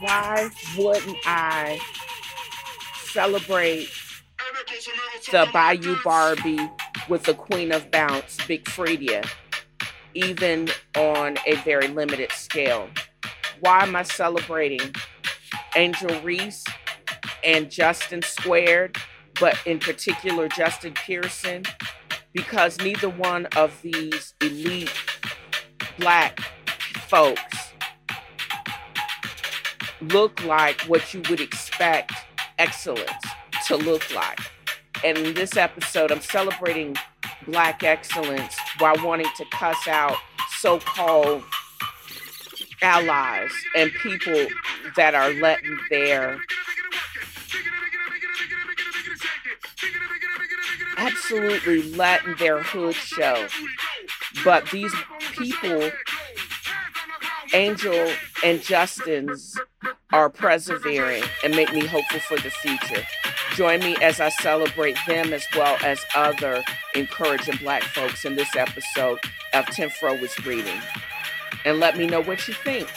Why wouldn't I celebrate the Bayou Barbie with the Queen of Bounce, Big Freedia, even on a very limited scale? Why am I celebrating Angel Reese and Justin Squared, but in particular Justin Pearson? Because neither one of these elite black folks look like what you would expect excellence to look like. And in this episode, I'm celebrating black excellence while wanting to cuss out so called allies and people that are letting their absolutely letting their hood show. But these people, Angel and Justin's, are persevering and make me hopeful for the future. Join me as I celebrate them as well as other encouraging Black folks in this episode of TNFro is Reading. And let me know what you think.